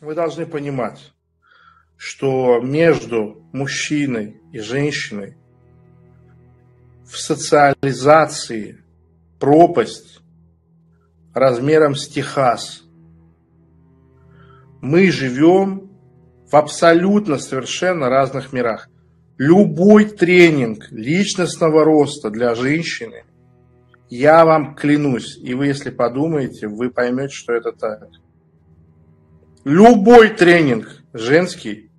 вы должны понимать, что между мужчиной и женщиной в социализации пропасть размером с Техас. Мы живем в абсолютно совершенно разных мирах. Любой тренинг личностного роста для женщины, я вам клянусь, и вы, если подумаете, вы поймете, что это так. Любой тренинг женский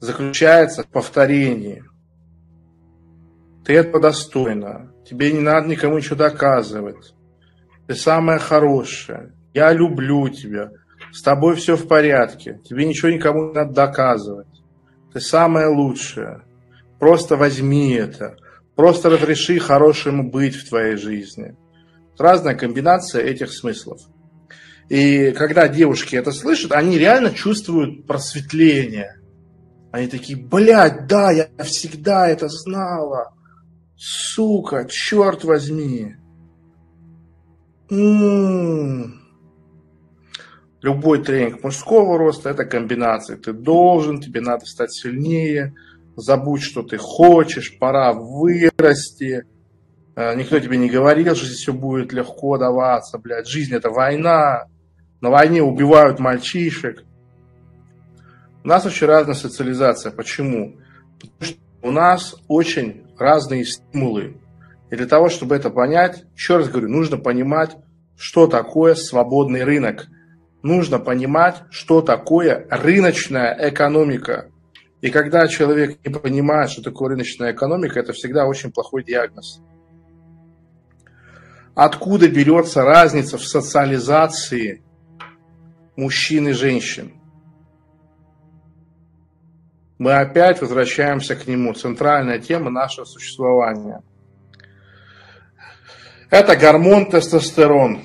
заключается в повторении. Ты этого достойна. Тебе не надо никому ничего доказывать. Ты самая хорошая. Я люблю тебя. С тобой все в порядке. Тебе ничего никому не надо доказывать. Ты самая лучшая. Просто возьми это. Просто разреши хорошему быть в твоей жизни. Разная комбинация этих смыслов. И когда девушки это слышат, они реально чувствуют просветление. Они такие, блядь, да, я всегда это знала. Сука, черт возьми. М-м-м. Любой тренинг мужского роста – это комбинация. Ты должен, тебе надо стать сильнее, забудь, что ты хочешь, пора вырасти. Э, никто тебе не говорил, что здесь все будет легко даваться, блядь. Жизнь – это война. На войне убивают мальчишек. У нас очень разная социализация. Почему? Потому что у нас очень разные стимулы. И для того, чтобы это понять, еще раз говорю, нужно понимать, что такое свободный рынок. Нужно понимать, что такое рыночная экономика. И когда человек не понимает, что такое рыночная экономика, это всегда очень плохой диагноз. Откуда берется разница в социализации мужчин и женщин? мы опять возвращаемся к нему. Центральная тема нашего существования. Это гормон тестостерон.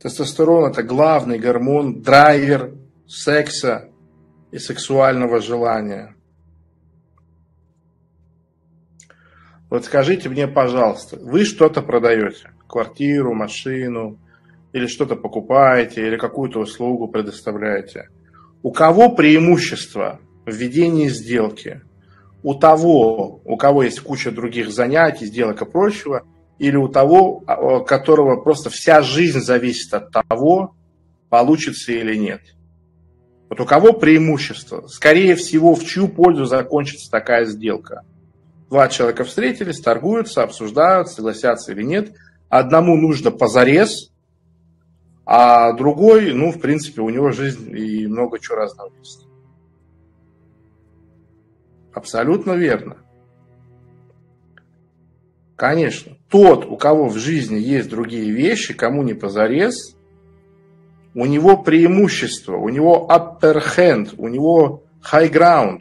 Тестостерон – это главный гормон, драйвер секса и сексуального желания. Вот скажите мне, пожалуйста, вы что-то продаете? Квартиру, машину, или что-то покупаете, или какую-то услугу предоставляете – у кого преимущество в ведении сделки? У того, у кого есть куча других занятий, сделок и прочего, или у того, а, у которого просто вся жизнь зависит от того, получится или нет. Вот у кого преимущество? Скорее всего, в чью пользу закончится такая сделка? Два человека встретились, торгуются, обсуждают, согласятся или нет. Одному нужно позарез, а другой, ну, в принципе, у него жизнь и много чего разного есть. Абсолютно верно. Конечно, тот, у кого в жизни есть другие вещи, кому не позарез, у него преимущество, у него upper hand, у него high ground.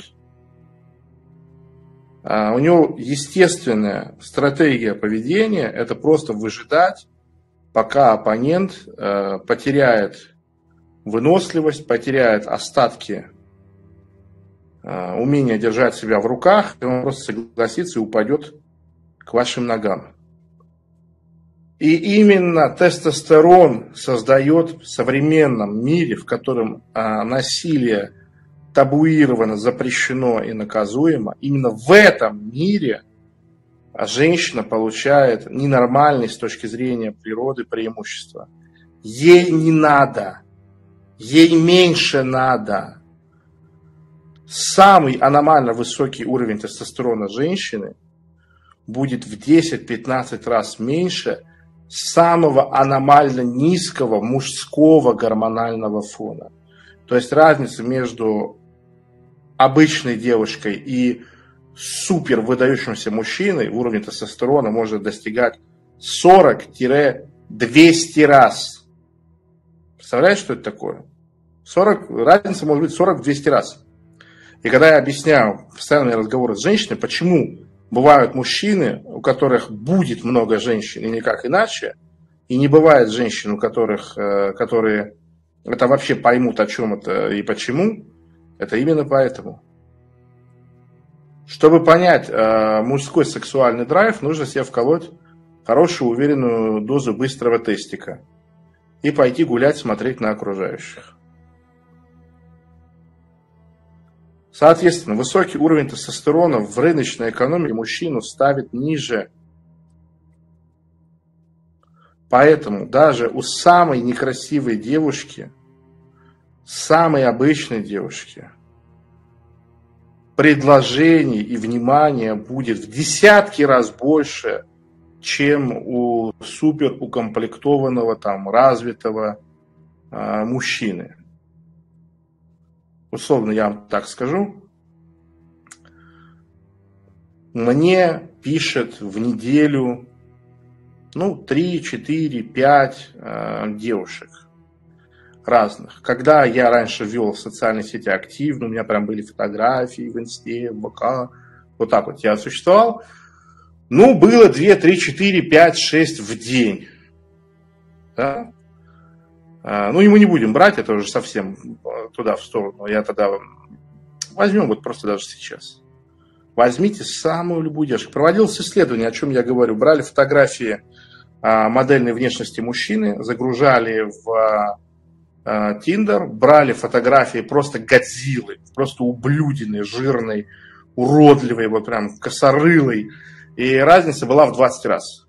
А у него естественная стратегия поведения – это просто выжидать, пока оппонент э, потеряет выносливость, потеряет остатки э, умения держать себя в руках, и он просто согласится и упадет к вашим ногам. И именно тестостерон создает в современном мире, в котором э, насилие табуировано, запрещено и наказуемо, именно в этом мире – а женщина получает ненормальные с точки зрения природы преимущества. Ей не надо, ей меньше надо. Самый аномально высокий уровень тестостерона женщины будет в 10-15 раз меньше самого аномально низкого мужского гормонального фона. То есть разница между обычной девушкой и супер выдающимся мужчиной уровень тестостерона может достигать 40-200 раз. Представляешь, что это такое? 40, разница может быть 40-200 раз. И когда я объясняю постоянные разговоры с женщиной, почему бывают мужчины, у которых будет много женщин и никак иначе, и не бывает женщин, у которых, э, которые это вообще поймут, о чем это и почему, это именно поэтому. Чтобы понять э, мужской сексуальный драйв, нужно себе вколоть хорошую, уверенную дозу быстрого тестика. и пойти гулять, смотреть на окружающих. Соответственно, высокий уровень тестостерона в рыночной экономике мужчину ставит ниже. Поэтому даже у самой некрасивой девушки, самой обычной девушки, предложений и внимания будет в десятки раз больше, чем у супер укомплектованного, там, развитого э, мужчины. Условно я вам так скажу, мне пишет в неделю, ну, 3, 4, 5 э, девушек разных. Когда я раньше вел в социальные сети активно, у меня прям были фотографии в инсте, в ВК, вот так вот я существовал, ну, было 2, 3, 4, 5, 6 в день. Да? А, ну и мы не будем брать, это уже совсем э, туда, в сторону. Я тогда возьмем вот просто даже сейчас. Возьмите самую любую девушку. Проводилось исследование, о чем я говорю. Брали фотографии а, модельной внешности мужчины, загружали в Тиндер, брали фотографии просто годзиллы, просто ублюденной, жирной, уродливой, вот прям косорылой. И разница была в 20 раз.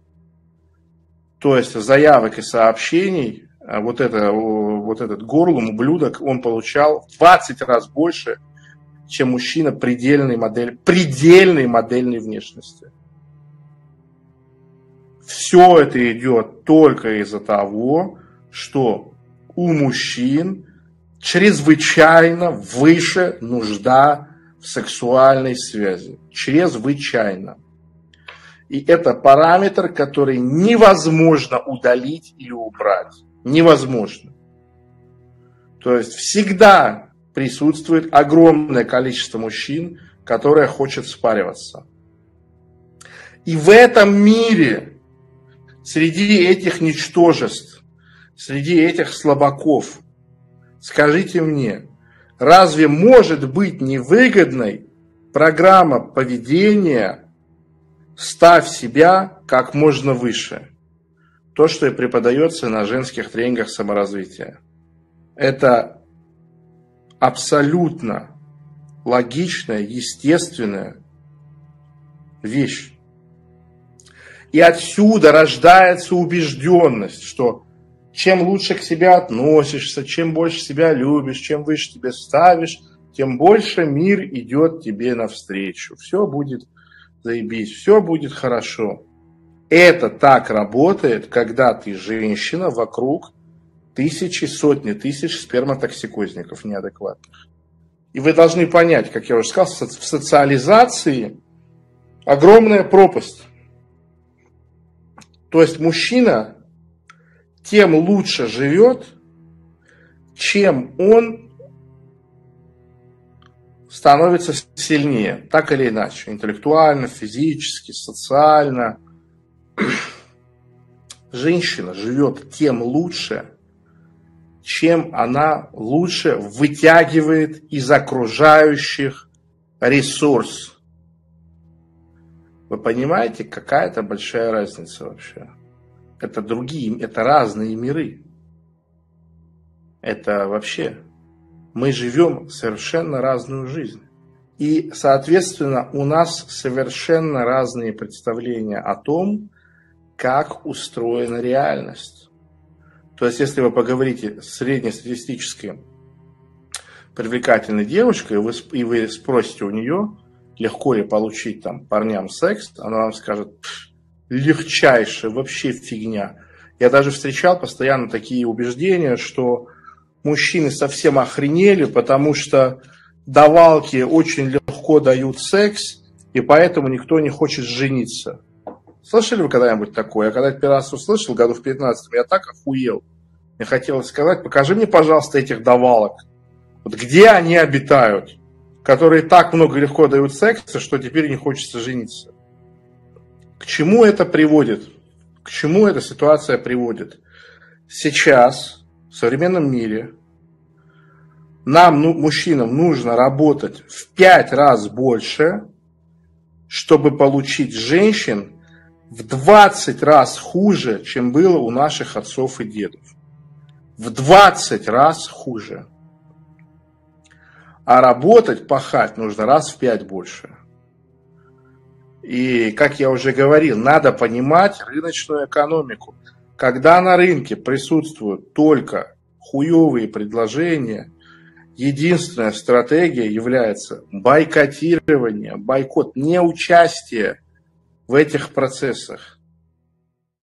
То есть заявок и сообщений а вот, это, вот этот горлом, ублюдок, он получал в 20 раз больше, чем мужчина предельной модели, предельной модельной внешности. Все это идет только из-за того, что у мужчин чрезвычайно выше нужда в сексуальной связи. Чрезвычайно. И это параметр, который невозможно удалить или убрать невозможно. То есть всегда присутствует огромное количество мужчин, которые хочет спариваться. И в этом мире, среди этих ничтожеств, среди этих слабаков, скажите мне, разве может быть невыгодной программа поведения «Ставь себя как можно выше»? то, что и преподается на женских тренингах саморазвития. Это абсолютно логичная, естественная вещь. И отсюда рождается убежденность, что чем лучше к себе относишься, чем больше себя любишь, чем выше тебе ставишь, тем больше мир идет тебе навстречу. Все будет заебись, все будет хорошо. Это так работает, когда ты женщина вокруг тысячи, сотни тысяч сперматоксикозников неадекватных. И вы должны понять, как я уже сказал, в социализации огромная пропасть. То есть мужчина тем лучше живет, чем он становится сильнее, так или иначе, интеллектуально, физически, социально – женщина живет тем лучше, чем она лучше вытягивает из окружающих ресурс. Вы понимаете, какая это большая разница вообще? Это другие, это разные миры. Это вообще, мы живем совершенно разную жизнь. И, соответственно, у нас совершенно разные представления о том, как устроена реальность. То есть, если вы поговорите с среднестатистической привлекательной девушкой, и вы, и вы спросите у нее, легко ли получить там парням секс, она вам скажет, легчайшая, вообще фигня. Я даже встречал постоянно такие убеждения, что мужчины совсем охренели, потому что давалки очень легко дают секс, и поэтому никто не хочет жениться. Слышали вы когда-нибудь такое? Я когда первый раз услышал, году в 15 я так охуел. Мне хотелось сказать, покажи мне, пожалуйста, этих давалок. Вот где они обитают, которые так много легко дают секса, что теперь не хочется жениться. К чему это приводит? К чему эта ситуация приводит? Сейчас, в современном мире, нам, ну, мужчинам, нужно работать в пять раз больше, чтобы получить женщин, в 20 раз хуже, чем было у наших отцов и дедов. в 20 раз хуже. А работать, пахать нужно раз в 5 больше. И, как я уже говорил, надо понимать рыночную экономику. Когда на рынке присутствуют только хуевые предложения, единственная стратегия является бойкотирование, бойкот, неучастие в этих процессах.